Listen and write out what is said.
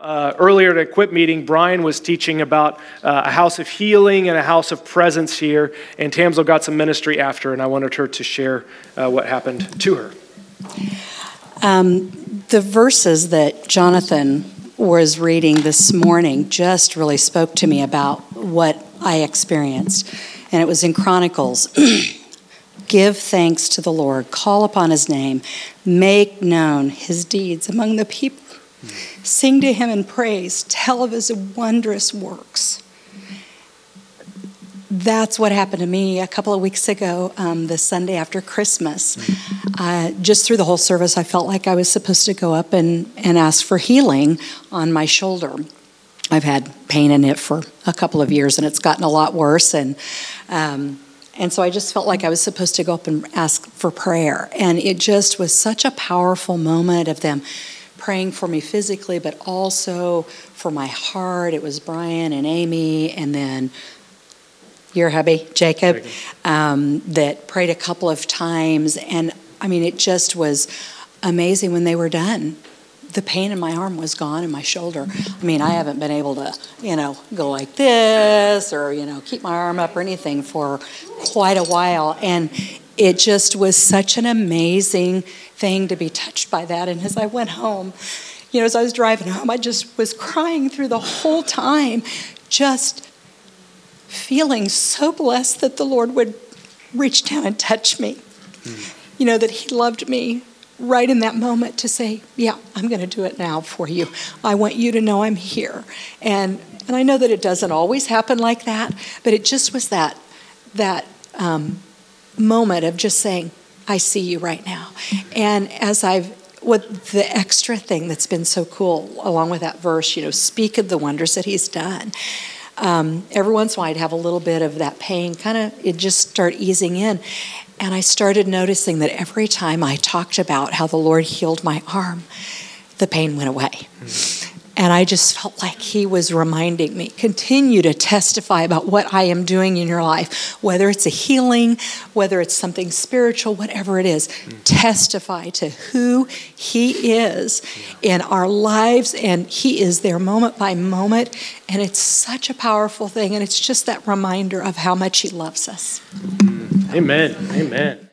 Uh, earlier at a Equip meeting, Brian was teaching about uh, a house of healing and a house of presence here, and Tamsel got some ministry after, and I wanted her to share uh, what happened to her. Um, the verses that Jonathan was reading this morning just really spoke to me about what I experienced, and it was in Chronicles. Give thanks to the Lord, call upon his name, make known his deeds among the people Sing to him in praise. Tell of his wondrous works. That's what happened to me a couple of weeks ago, um, the Sunday after Christmas. Uh, just through the whole service, I felt like I was supposed to go up and, and ask for healing on my shoulder. I've had pain in it for a couple of years, and it's gotten a lot worse. And um, and so I just felt like I was supposed to go up and ask for prayer. And it just was such a powerful moment of them praying for me physically, but also for my heart. It was Brian and Amy, and then your hubby, Jacob, um, that prayed a couple of times. And I mean, it just was amazing when they were done. The pain in my arm was gone in my shoulder. I mean, I haven't been able to, you know, go like this or, you know, keep my arm up or anything for quite a while. And it just was such an amazing thing to be touched by that. And as I went home, you know, as I was driving home, I just was crying through the whole time, just feeling so blessed that the Lord would reach down and touch me. Mm. You know, that He loved me right in that moment to say, Yeah, I'm going to do it now for you. I want you to know I'm here. And, and I know that it doesn't always happen like that, but it just was that, that um, moment of just saying, I see you right now. And as I've what the extra thing that's been so cool, along with that verse, you know, speak of the wonders that he's done. Um, every once in a while, I'd have a little bit of that pain, kind of, it just start easing in. And I started noticing that every time I talked about how the Lord healed my arm, the pain went away. Mm. And I just felt like he was reminding me continue to testify about what I am doing in your life, whether it's a healing, whether it's something spiritual, whatever it is. Mm. Testify to who he is in our lives, and he is there moment by moment. And it's such a powerful thing, and it's just that reminder of how much he loves us. Amen. Amen.